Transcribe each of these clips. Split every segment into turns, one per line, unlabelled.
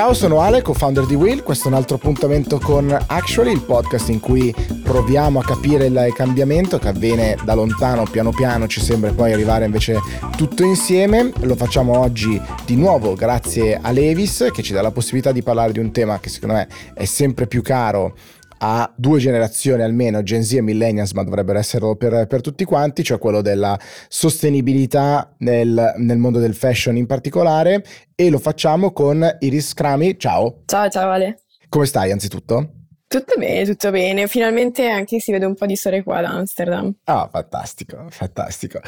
Ciao, sono Ale, co-founder di Will. Questo è un altro appuntamento con Actually, il podcast in cui proviamo a capire il cambiamento che avviene da lontano, piano piano, ci sembra poi arrivare invece tutto insieme. Lo facciamo oggi di nuovo grazie a Levis che ci dà la possibilità di parlare di un tema che secondo me è sempre più caro a due generazioni almeno, Gen Z e Millennials, ma dovrebbero esserlo per, per tutti quanti, cioè quello della sostenibilità nel, nel, mondo del fashion in particolare e lo facciamo con Iris Crami. Ciao.
Ciao, ciao Ale.
Come stai anzitutto?
Tutto bene, tutto bene. Finalmente anche si vede un po' di sole qua ad Amsterdam.
Ah, fantastico, fantastico.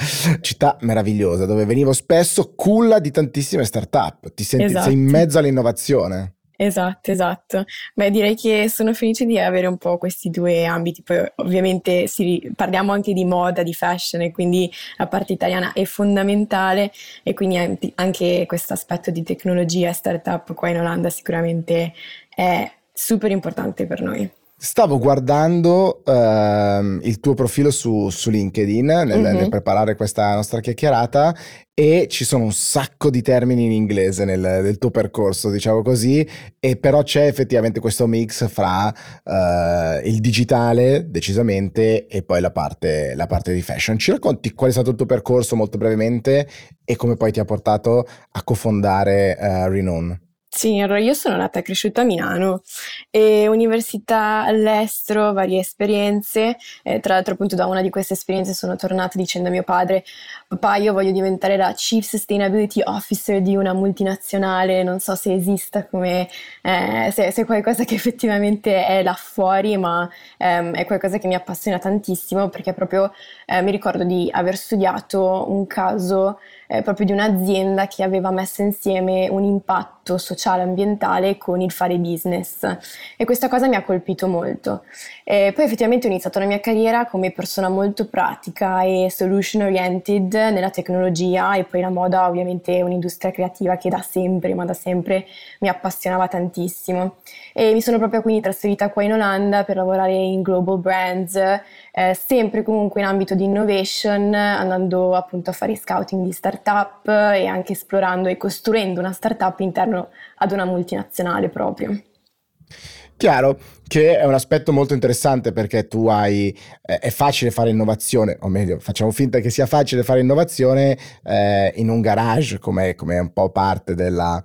Città meravigliosa dove venivo spesso, culla di tantissime start-up. Ti senti esatto. sei in mezzo all'innovazione.
Esatto, esatto. Beh, direi che sono felice di avere un po' questi due ambiti. Poi ovviamente si, parliamo anche di moda, di fashion e quindi la parte italiana è fondamentale e quindi anche questo aspetto di tecnologia e startup qua in Olanda sicuramente è super importante per noi.
Stavo guardando uh, il tuo profilo su, su LinkedIn nel, mm-hmm. nel, preparare questa nostra chiacchierata e ci sono un sacco di termini in inglese nel, nel, tuo percorso, diciamo così, e però c'è effettivamente questo mix fra uh, il digitale, decisamente, e poi la parte, la parte di fashion. Ci racconti qual è stato il tuo percorso molto brevemente e come poi ti ha portato a cofondare uh, Renown?
Sì, allora io sono nata e cresciuta a Milano e università all'estero, varie esperienze. Eh, tra l'altro, appunto, da una di queste esperienze sono tornata dicendo a mio padre: Papà, io voglio diventare la Chief Sustainability Officer di una multinazionale. Non so se esista come eh, se, è qualcosa che effettivamente è là fuori, ma ehm, è qualcosa che mi appassiona tantissimo perché proprio eh, mi ricordo di aver studiato un caso eh, proprio di un'azienda che aveva messo insieme un impatto sociale e ambientale con il fare business. E questa cosa mi ha colpito molto. E poi effettivamente ho iniziato la mia carriera come persona molto pratica e solution oriented nella tecnologia e poi la moda ovviamente è un'industria creativa che da sempre, ma da sempre mi appassionava tantissimo. E mi sono proprio quindi trasferita qua in Olanda per lavorare in global brands, eh, sempre comunque in ambito di innovation, andando appunto a fare scouting di start startup e anche esplorando e costruendo una startup interno ad una multinazionale proprio.
Chiaro, che è un aspetto molto interessante perché tu hai, eh, è facile fare innovazione, o meglio, facciamo finta che sia facile fare innovazione eh, in un garage, come è un po' parte della,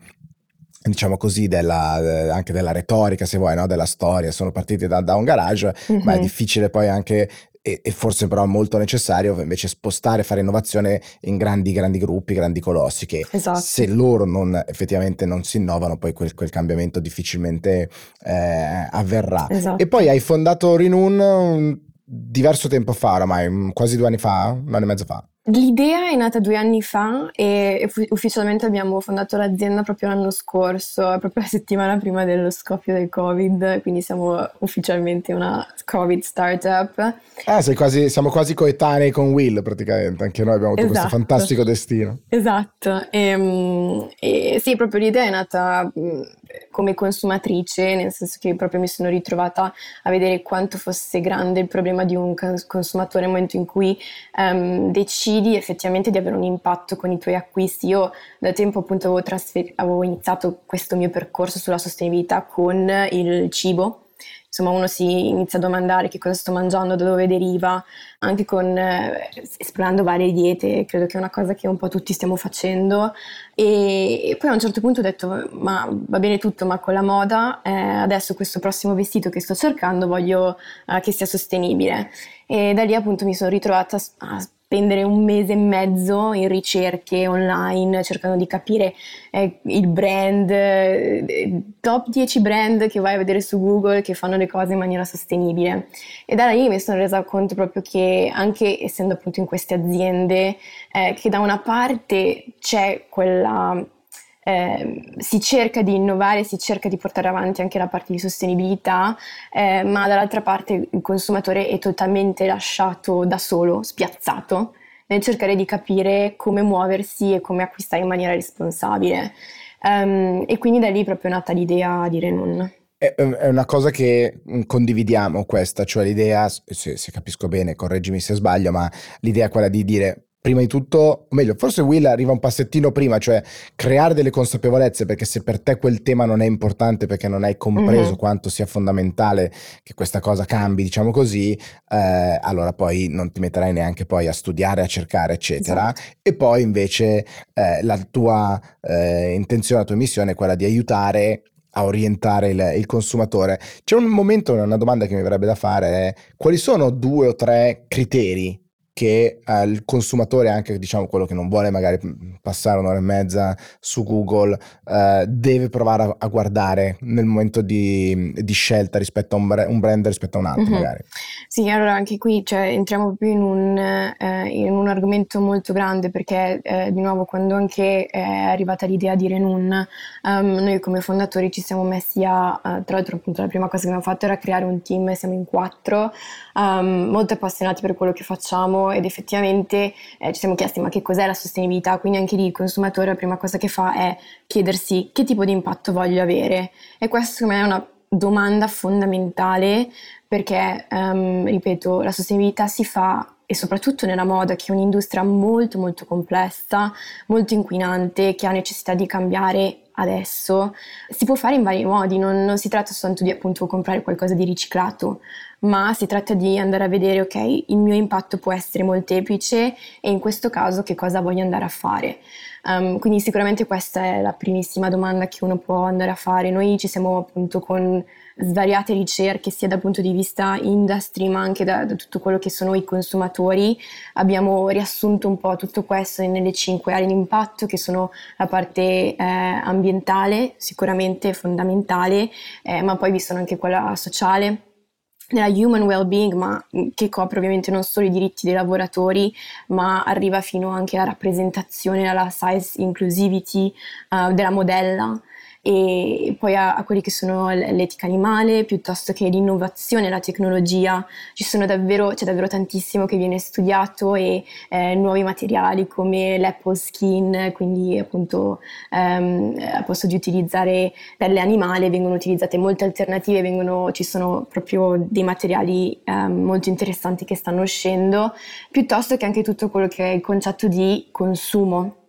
diciamo così, della, eh, anche della retorica, se vuoi, no? della storia. Sono partiti da, da un garage, mm-hmm. ma è difficile poi anche e, e, forse però molto necessario invece spostare, fare innovazione in grandi, grandi gruppi, grandi colossi, che esatto. se loro non, effettivamente non si innovano, poi quel, quel cambiamento difficilmente eh, avverrà. Esatto. E poi hai fondato Rinun diverso tempo fa oramai, quasi due anni fa, un anno e mezzo fa.
L'idea è nata due anni fa e ufficialmente abbiamo fondato l'azienda proprio l'anno scorso, proprio la settimana prima dello scoppio del Covid, quindi siamo ufficialmente una Covid startup.
Ah, quasi, siamo quasi coetanei con Will praticamente, anche noi abbiamo avuto esatto. questo fantastico destino.
Esatto, e, ehm, e sì, proprio l'idea è nata come consumatrice, nel senso che proprio mi sono ritrovata a vedere quanto fosse grande il problema di un consumatore nel momento in cui um, decidi effettivamente di avere un impatto con i tuoi acquisti. Io da tempo appunto avevo, trasfer- avevo iniziato questo mio percorso sulla sostenibilità con il cibo insomma uno si inizia a domandare che cosa sto mangiando, da dove deriva, anche con eh, esplorando varie diete, credo che è una cosa che un po' tutti stiamo facendo. E, e poi a un certo punto ho detto ma va bene tutto, ma con la moda eh, adesso questo prossimo vestito che sto cercando voglio eh, che sia sostenibile. E da lì appunto mi sono ritrovata a spendere un mese e mezzo in ricerche online cercando di capire eh, il brand, eh, top 10 brand che vai a vedere su Google che fanno le cose in maniera sostenibile. E da lì mi sono resa conto proprio che anche essendo appunto in queste aziende, eh, che da una parte c'è quella eh, si cerca di innovare, si cerca di portare avanti anche la parte di sostenibilità, eh, ma dall'altra parte il consumatore è totalmente lasciato da solo, spiazzato, nel cercare di capire come muoversi e come acquistare in maniera responsabile. Um, e quindi da lì proprio è nata l'idea di Renon.
È una cosa che condividiamo questa, cioè l'idea, se, se, capisco bene, correggimi se sbaglio, ma l'idea è quella di dire prima di tutto, o meglio, forse Will arriva un passettino prima, cioè creare delle consapevolezze, perché se per te quel tema non è importante perché non hai compreso mm-hmm. quanto sia fondamentale che questa cosa cambi, diciamo così, eh, allora poi non ti metterai neanche poi a studiare, a cercare, eccetera. Esatto. E poi invece eh, la tua eh, intenzione, la tua missione è quella di aiutare a orientare il, il, consumatore. C'è un momento, una domanda che mi verrebbe da fare è quali sono due o tre criteri che eh, il consumatore, anche diciamo quello che non vuole magari passare un'ora e mezza su Google, eh, deve provare a, a, guardare nel momento di, di scelta rispetto a un, un, brand rispetto a un altro mm-hmm. magari.
Sì, allora anche qui cioè, entriamo proprio in un, eh, in un, argomento molto grande perché eh, di nuovo quando anche è arrivata l'idea di Renun, um, noi come fondatori ci siamo messi a, uh, tra l'altro appunto la prima cosa che abbiamo fatto era creare un team, siamo in quattro, um, molto appassionati per quello che facciamo ed effettivamente eh, ci siamo chiesti ma che cos'è la sostenibilità, quindi anche lì il consumatore la prima cosa che fa è chiedersi che tipo di impatto voglio avere. E questo secondo me è una domanda fondamentale perché, um, ripeto, la sostenibilità si fa e soprattutto nella moda, che è un'industria molto molto complessa, molto inquinante, che ha necessità di cambiare adesso, si può fare in vari modi, non, non si tratta soltanto di appunto comprare qualcosa di riciclato, ma si tratta di andare a vedere, ok, il mio impatto può essere molteplice e in questo caso che cosa voglio andare a fare. Um, quindi sicuramente questa è la primissima domanda che uno può andare a fare. Noi ci siamo appunto con svariate ricerche sia dal punto di vista industry ma anche da, da tutto quello che sono i consumatori. Abbiamo riassunto un po' tutto questo nelle cinque aree di impatto che sono la parte eh, ambientale, sicuramente fondamentale, eh, ma poi vi sono anche quella sociale nella human well-being, ma che copre ovviamente non solo i diritti dei lavoratori, ma arriva fino anche alla rappresentazione, alla size inclusivity uh, della modella e poi a, a quelli che sono l'etica animale piuttosto che l'innovazione, la tecnologia. Davvero, c'è davvero tantissimo che viene studiato e eh, nuovi materiali come l'Apple Skin, quindi appunto ehm, a posto di utilizzare pelle animale vengono utilizzate molte alternative, vengono, ci sono proprio dei materiali ehm, molto interessanti che stanno uscendo, piuttosto che anche tutto quello che è il concetto di consumo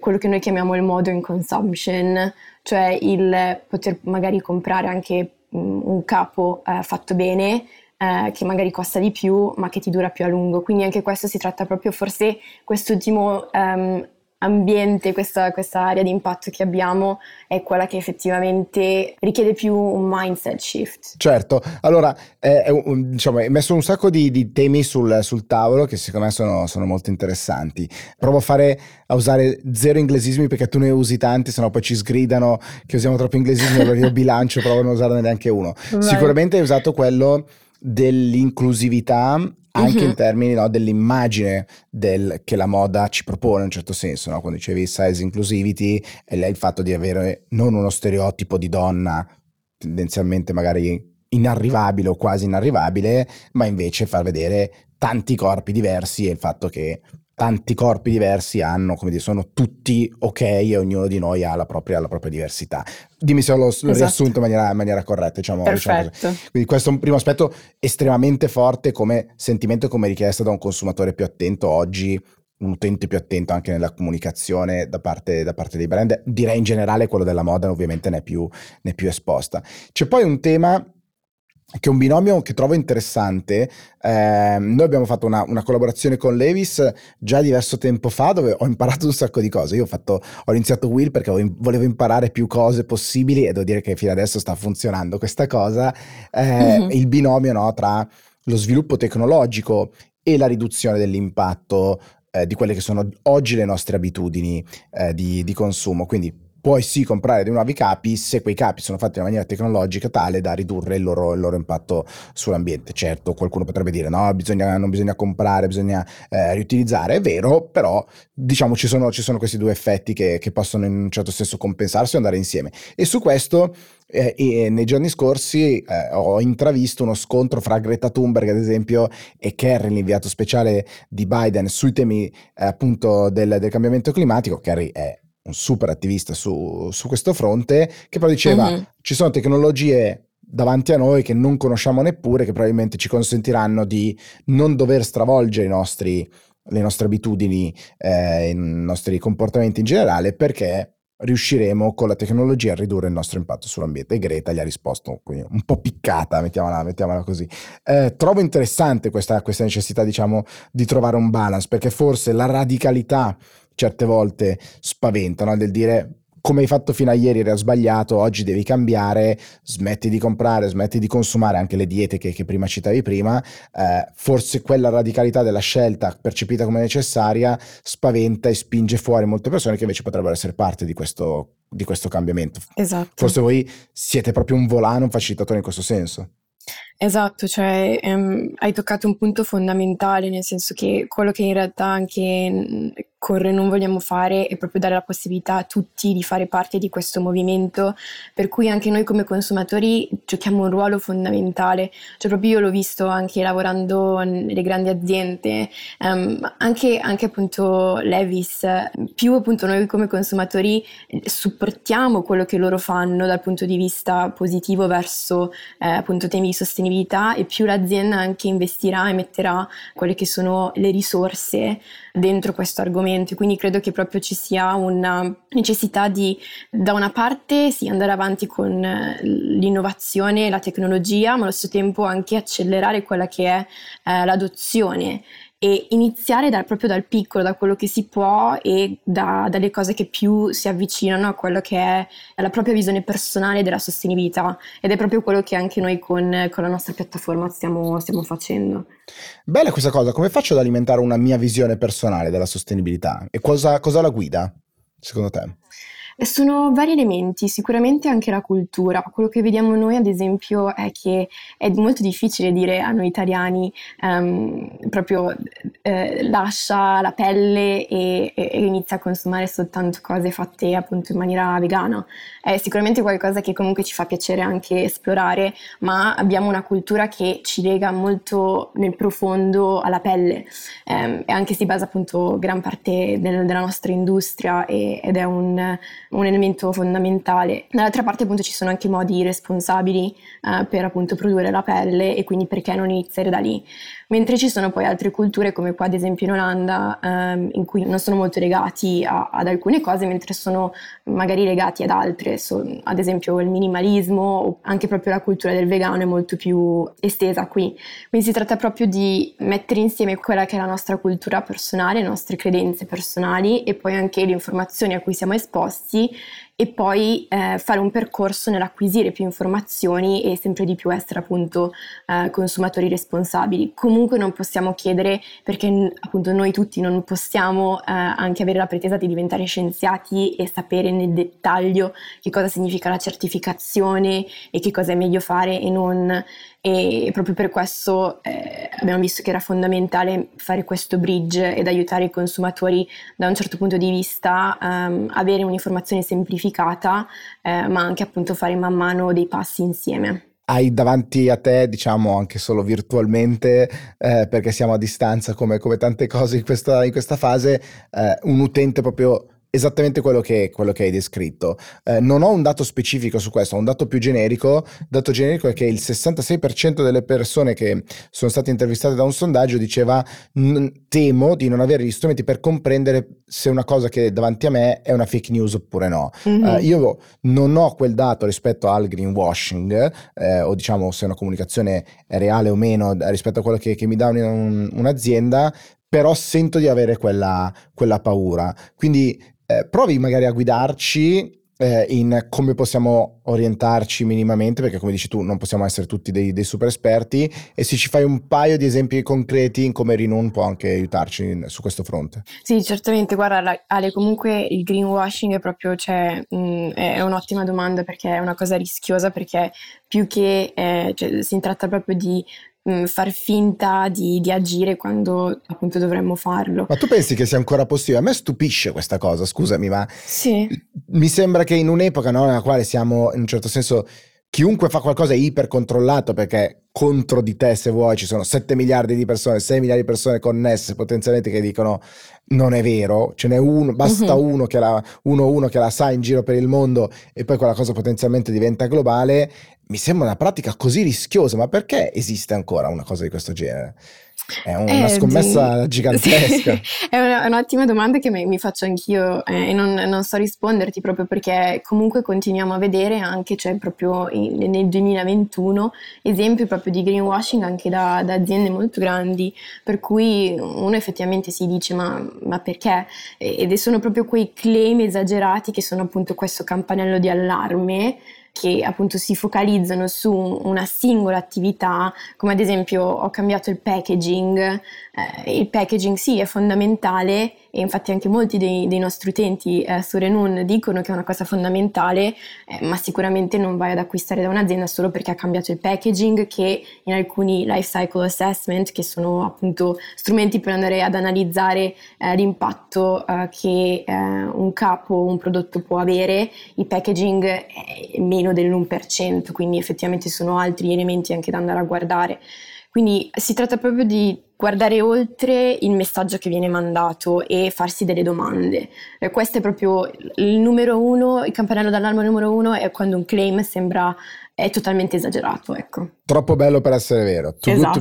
quello che noi chiamiamo il modern consumption, cioè il poter magari comprare anche un capo eh, fatto bene eh, che magari costa di più ma che ti dura più a lungo. Quindi anche questo si tratta proprio forse quest'ultimo um, ambiente, questa, questa, area di impatto che abbiamo è quella che effettivamente richiede più un mindset shift.
Certo, allora è, è, diciamo, è messo un sacco di, di temi sul, sul, tavolo che secondo me sono, sono, molto interessanti. Provo a fare a usare zero inglesismi perché tu ne usi tanti, sennò poi ci sgridano che usiamo troppo inglesismi, allora io bilancio, provo a non usarne neanche uno. Vai. Sicuramente hai usato quello dell'inclusività anche uh-huh. in termini no, dell'immagine del, che la moda ci propone in un certo senso, no? quando dicevi size inclusivity, è il fatto di avere non uno stereotipo di donna tendenzialmente magari inarrivabile o quasi inarrivabile, ma invece far vedere tanti corpi diversi e il fatto che tanti corpi diversi hanno, come dire, sono tutti ok e ognuno di noi ha la propria, la propria diversità. Dimmi se l'ho, esatto. riassunto in maniera, in maniera corretta. Diciamo, diciamo Quindi questo è un primo aspetto estremamente forte come sentimento e come richiesta da un consumatore più attento oggi un utente più attento anche nella comunicazione da parte, da parte, dei brand, direi in generale quello della moda ovviamente ne è più, ne è più esposta. C'è poi un tema che è un binomio che trovo interessante. Eh, noi abbiamo fatto una, una, collaborazione con Levis già diverso tempo fa dove ho imparato un sacco di cose. Io ho, fatto, ho iniziato Will perché volevo imparare più cose possibili e devo dire che fino adesso sta funzionando questa cosa. Eh, mm-hmm. Il binomio no, tra lo sviluppo tecnologico e la riduzione dell'impatto eh, di quelle che sono oggi le nostre abitudini eh, di, di consumo. Quindi puoi sì comprare dei nuovi capi se quei capi sono fatti in maniera tecnologica tale da ridurre il loro, il loro impatto sull'ambiente. Certo, qualcuno potrebbe dire no, bisogna, non bisogna comprare, bisogna eh, riutilizzare, è vero, però diciamo ci sono, ci sono questi due effetti che, che, possono in un certo senso compensarsi e andare insieme. E su questo eh, e nei giorni scorsi eh, ho intravisto uno scontro fra Greta Thunberg, ad esempio, e Kerry, l'inviato speciale di Biden sui temi eh, appunto del, del cambiamento climatico. Kerry è un super attivista su, su questo fronte, che però diceva mm-hmm. ci sono tecnologie davanti a noi che non conosciamo neppure, che probabilmente ci consentiranno di non dover stravolgere i nostri le nostre abitudini, eh, i nostri comportamenti in generale, perché riusciremo con la tecnologia a ridurre il nostro impatto sull'ambiente. E Greta gli ha risposto un po' piccata, mettiamola, mettiamola così. Eh, trovo interessante questa, questa necessità, diciamo, di trovare un balance, perché forse la radicalità certe volte spaventa, no? del dire come hai fatto fino a ieri era sbagliato, oggi devi cambiare, smetti di comprare, smetti di consumare anche le diete che, che prima citavi prima, eh, forse quella radicalità della scelta percepita come necessaria spaventa e spinge fuori molte persone che invece potrebbero essere parte di questo, di questo cambiamento.
Esatto.
Forse voi siete proprio un volano, un facilitatore in questo senso.
Esatto, cioè ehm, hai toccato un punto fondamentale, nel senso che quello che in realtà anche corre non vogliamo fare è proprio dare la possibilità a tutti di fare parte di questo movimento, per cui anche noi come consumatori giochiamo un ruolo fondamentale, cioè proprio io l'ho visto anche lavorando nelle grandi aziende, um, anche, anche appunto Levis, più appunto noi come consumatori supportiamo quello che loro fanno dal punto di vista positivo verso eh, appunto temi di sostenibilità e più l'azienda anche investirà e metterà quelle che sono le risorse dentro questo argomento, quindi credo che proprio ci sia una necessità di da una parte sì, andare avanti con eh, l'innovazione e la tecnologia, ma allo stesso tempo anche accelerare quella che è eh, l'adozione e iniziare dal, proprio dal piccolo, da quello che si può e da, dalle cose che più si avvicinano a quello che è la propria visione personale della sostenibilità ed è proprio quello che anche noi con, con la nostra piattaforma stiamo, stiamo facendo.
Bella questa cosa, come faccio ad alimentare una mia visione personale della sostenibilità e cosa, cosa la guida secondo te?
Sono vari elementi, sicuramente anche la cultura. Quello che vediamo noi, ad esempio, è che è molto difficile dire a noi italiani um, proprio eh, lascia la pelle e, e, inizia a consumare soltanto cose fatte appunto in maniera vegana. È sicuramente qualcosa che comunque ci fa piacere anche esplorare, ma abbiamo una cultura che ci lega molto nel profondo alla pelle um, e anche si basa appunto gran parte del, della nostra industria e, ed è un un elemento fondamentale. Dall'altra parte appunto ci sono anche modi responsabili eh, per appunto produrre la pelle e quindi perché non iniziare da lì. Mentre ci sono poi altre culture come qua ad esempio in Olanda ehm, in cui non sono molto legati a, ad alcune cose mentre sono magari legati ad altre, so, ad esempio il minimalismo o anche proprio la cultura del vegano è molto più estesa qui, quindi si tratta proprio di mettere insieme quella che è la nostra cultura personale, le nostre credenze personali e poi anche le informazioni a cui siamo esposti dzieci e poi eh, fare un percorso nell'acquisire più informazioni e sempre di più essere appunto eh, consumatori responsabili. Comunque non possiamo chiedere, perché appunto noi tutti non possiamo eh, anche avere la pretesa di diventare scienziati e sapere nel dettaglio che cosa significa la certificazione e che cosa è meglio fare e non e proprio per questo eh, abbiamo visto che era fondamentale fare questo bridge ed aiutare i consumatori da un certo punto di vista um, avere un'informazione semplificata eh, ma anche appunto fare man mano dei passi insieme.
Hai davanti a te, diciamo anche solo virtualmente, eh, perché siamo a distanza come, come tante cose in questa, in questa fase, eh, un utente proprio esattamente quello che, quello che hai descritto. Eh, non ho un dato specifico su questo, ho un dato più generico. Il dato generico è che il 66% delle persone che sono state intervistate da un sondaggio diceva temo di non avere gli strumenti per comprendere se una cosa che è davanti a me è una fake news oppure no. Mm-hmm. Uh, io non ho quel dato rispetto al greenwashing eh, o diciamo se una comunicazione è reale o meno rispetto a quello che, che mi dà un, un'azienda, però sento di avere quella, quella paura. Quindi eh, provi magari a guidarci eh, in come possiamo orientarci minimamente, perché come dici tu non possiamo essere tutti dei, dei, super esperti, e se ci fai un paio di esempi concreti in come Rinun può anche aiutarci in, su questo fronte.
Sì, certamente, guarda Ale, comunque il greenwashing è proprio, cioè, mh, mm, è un'ottima domanda perché è una cosa rischiosa, perché più che eh, cioè, si tratta proprio di Mm, far finta di, di, agire quando appunto dovremmo farlo.
Ma tu pensi che sia ancora possibile? A me stupisce questa cosa, scusami, ma
sì.
mi sembra che in un'epoca no, nella quale siamo in un certo senso chiunque fa qualcosa è ipercontrollato perché contro di te se vuoi ci sono 7 miliardi di persone, 6 miliardi di persone connesse potenzialmente che dicono non è vero, ce n'è uno, basta uh-huh. uno, che la, uno, uno che la sa in giro per il mondo e poi quella cosa potenzialmente diventa globale mi sembra una pratica così rischiosa, ma perché esiste ancora una cosa di questo genere? È una eh, scommessa gigantesca. Sì,
è una, un'ottima domanda che mi, mi faccio anch'io eh, e non, non, so risponderti proprio perché comunque continuiamo a vedere anche, cioè proprio in, nel 2021, esempi proprio di greenwashing anche da, da, aziende molto grandi, per cui uno effettivamente si dice ma, ma perché? Ed sono proprio quei claim esagerati che sono appunto questo campanello di allarme che appunto si focalizzano su una singola attività, come ad esempio ho cambiato il packaging, eh, il packaging sì è fondamentale e infatti anche molti dei, dei nostri utenti eh, su Renun dicono che è una cosa fondamentale, eh, ma sicuramente non vai ad acquistare da un'azienda solo perché ha cambiato il packaging che in alcuni life cycle assessment, che sono appunto strumenti per andare ad analizzare eh, l'impatto eh, che eh, un capo o un prodotto può avere, il packaging è meno dell'1%, quindi effettivamente sono altri elementi anche da andare a guardare. Quindi si tratta proprio di guardare oltre il messaggio che viene mandato e farsi delle domande. Eh, questo è proprio il numero uno, il campanello d'allarme numero uno è quando un claim sembra è totalmente esagerato, ecco.
Troppo bello per essere vero. To esatto.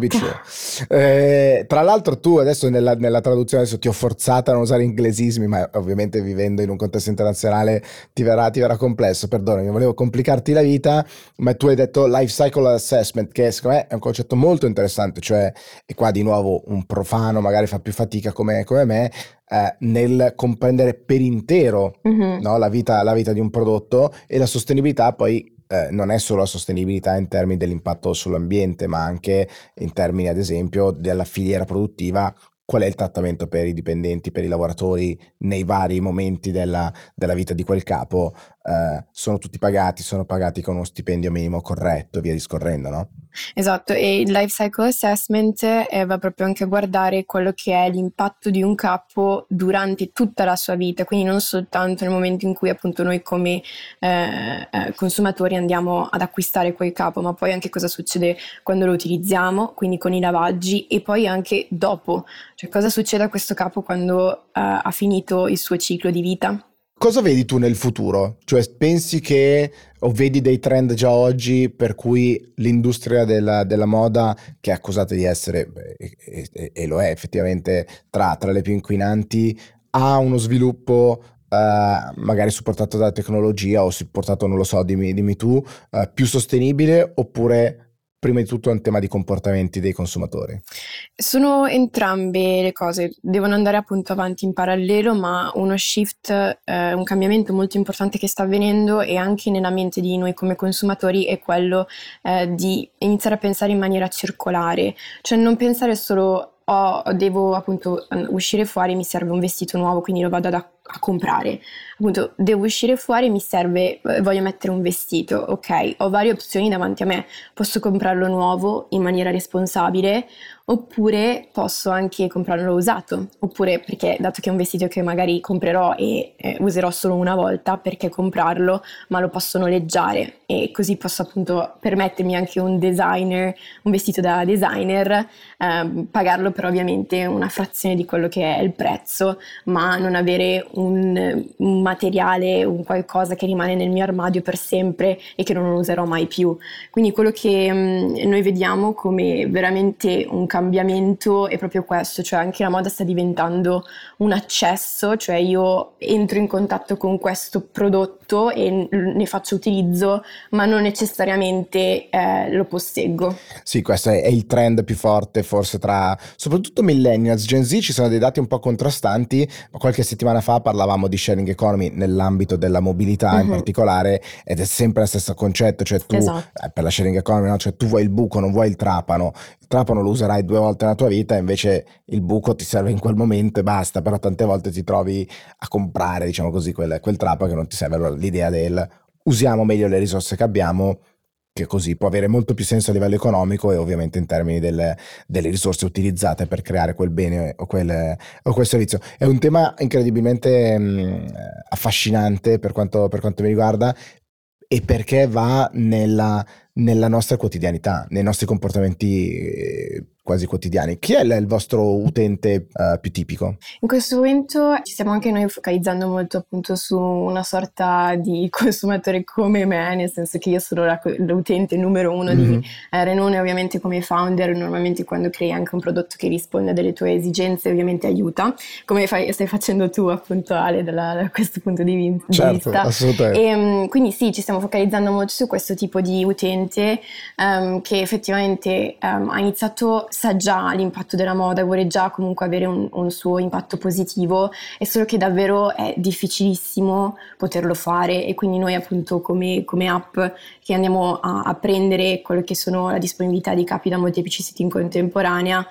Eh, tra l'altro tu adesso nella, nella, traduzione adesso ti ho forzato a non usare inglesismi, ma ovviamente vivendo in un contesto internazionale ti verrà, ti verrà complesso, perdonami, volevo complicarti la vita, ma tu hai detto life cycle assessment, che secondo me è un concetto molto interessante, cioè, e qua di nuovo un profano magari fa più fatica come, come me, eh, nel comprendere per intero mm-hmm. no, la, vita, la vita di un prodotto e la sostenibilità poi eh, non è solo la sostenibilità in termini dell'impatto sull'ambiente, ma anche in termini, ad esempio, della filiera produttiva qual è il trattamento per i dipendenti, per i lavoratori nei vari momenti della, della vita di quel capo, eh, sono tutti pagati, sono pagati con uno stipendio minimo corretto, via discorrendo, no?
Esatto, e il life cycle assessment eh, va proprio anche a guardare quello che è l'impatto di un capo durante tutta la sua vita, quindi non soltanto nel momento in cui appunto noi come eh, eh consumatori andiamo ad acquistare quel capo, ma poi anche cosa succede quando lo utilizziamo, quindi con i lavaggi e poi anche dopo, cioè cosa succede a questo capo quando eh, ha finito il suo ciclo di vita.
Cosa vedi tu nel futuro? Cioè, pensi che o vedi dei trend già oggi per cui l'industria della, della moda, che è accusata di essere, e, e, e lo è effettivamente, tra, tra, le più inquinanti, ha uno sviluppo Uh, magari supportato dalla tecnologia o supportato, non lo so, dimmi, dimmi tu, uh, più sostenibile oppure prima di tutto è un tema di comportamenti dei consumatori?
Sono entrambe le cose, devono andare appunto avanti in parallelo, ma uno shift, eh, un cambiamento molto importante che sta avvenendo e anche nella mente di noi come consumatori è quello eh, di iniziare a pensare in maniera circolare, cioè non pensare solo oh, devo appunto uscire fuori, mi serve un vestito nuovo, quindi lo vado ad acquistare a comprare. Appunto, devo uscire fuori, mi serve, eh, voglio mettere un vestito, ok? Ho varie opzioni davanti a me. Posso comprarlo nuovo in maniera responsabile, oppure posso anche comprarlo usato, oppure perché dato che è un vestito che magari comprerò e eh, userò solo una volta, perché comprarlo, ma lo posso noleggiare e così posso appunto permettermi anche un designer, un vestito da designer, eh, pagarlo per ovviamente una frazione di quello che è il prezzo, ma non avere un, un, materiale, un qualcosa che rimane nel mio armadio per sempre e che non userò mai più. Quindi quello che mh, mm, noi vediamo come veramente un cambiamento è proprio questo, cioè anche la moda sta diventando un accesso, cioè io entro in contatto con questo prodotto e ne faccio utilizzo, ma non necessariamente eh, lo posseggo.
Sì, questo è, è il trend più forte forse tra soprattutto millennials, Gen Z ci sono dei dati un po' contrastanti, qualche settimana fa parlavamo di sharing economy nell'ambito della mobilità uh-huh. in particolare ed è sempre lo stesso concetto, cioè tu esatto. eh, per la sharing economy, no? cioè tu vuoi il buco, non vuoi il trapano, il trapano lo userai due volte nella tua vita, invece il buco ti serve in quel momento e basta, però tante volte ti trovi a comprare, diciamo così, quel, quel trapano che non ti serve, allora l'idea del usiamo meglio le risorse che abbiamo che così può avere molto più senso a livello economico e ovviamente in termini del, delle risorse utilizzate per creare quel bene o quel, o quel servizio. È un tema incredibilmente mh, affascinante per quanto, per quanto mi riguarda e perché va nella, nella nostra quotidianità, nei nostri comportamenti eh, quasi quotidiani. Chi è il vostro utente uh, più tipico?
In questo momento ci stiamo anche noi focalizzando molto appunto su una sorta di consumatore come me, nel senso che io sono la, l'utente numero uno mm-hmm. di eh, Renone, ovviamente come founder, normalmente quando crei anche un prodotto che risponde alle tue esigenze ovviamente aiuta, come fai, stai facendo tu appunto Ale da, da questo punto di,
certo,
vista.
Assolutamente.
E, um, quindi sì, ci stiamo focalizzando molto su questo tipo di utente um, che effettivamente um, ha iniziato sa già l'impatto della moda, vuole già comunque avere un, un, suo impatto positivo, è solo che davvero è difficilissimo poterlo fare. E quindi noi appunto come, come app che andiamo a, a prendere quello che sono la disponibilità di capi da molteplici siti in contemporanea,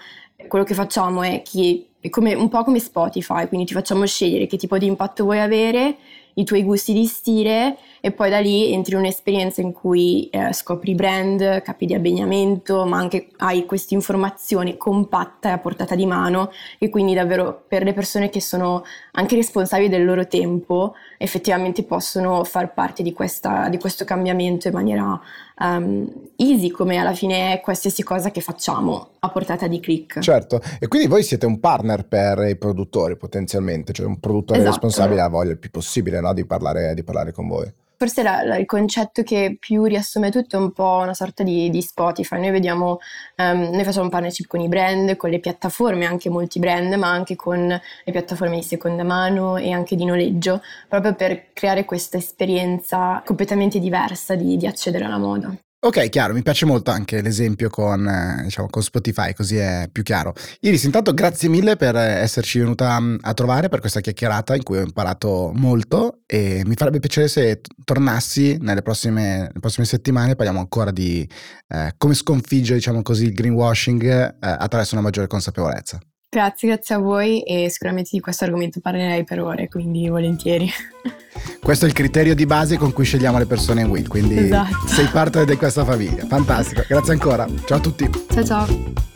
quello che facciamo è che come, un po' come Spotify, quindi ti facciamo scegliere che tipo di impatto vuoi avere, i tuoi gusti di stile e poi da lì entri in un'esperienza in cui eh, scopri brand, capi di abbigliamento, ma anche hai questa informazione compatta e a portata di mano e quindi davvero per le persone che sono anche responsabili del loro tempo effettivamente possono far parte di, questa, di questo cambiamento in maniera um, easy come alla fine è qualsiasi cosa che facciamo a portata di click.
Certo, e quindi voi siete un partner per i produttori potenzialmente, cioè un produttore esatto. responsabile ha voglia il più possibile no, di, parlare, di parlare con voi.
Forse la, la, il concetto che più riassume tutto è un po' una sorta di, di Spotify. Noi vediamo, um, noi facciamo partnership con i brand, con le piattaforme, anche molti brand, ma anche con le piattaforme di seconda mano e anche di noleggio, proprio per creare questa esperienza completamente diversa di, di accedere alla moda.
Ok, chiaro, mi piace molto anche l'esempio con, eh, diciamo, con, Spotify, così è più chiaro. Iris, intanto grazie mille per esserci venuta a trovare per questa chiacchierata in cui ho imparato molto e mi farebbe piacere se tornassi nelle prossime, nelle prossime settimane parliamo ancora di eh, come sconfiggere, diciamo così, il greenwashing eh, attraverso una maggiore consapevolezza.
Grazie, grazie a voi e sicuramente di questo argomento parlerei per ore, quindi volentieri.
Questo è il criterio di base con cui scegliamo le persone in Will, quindi esatto. sei parte di questa famiglia. Fantastico, grazie ancora. Ciao a tutti.
Ciao ciao.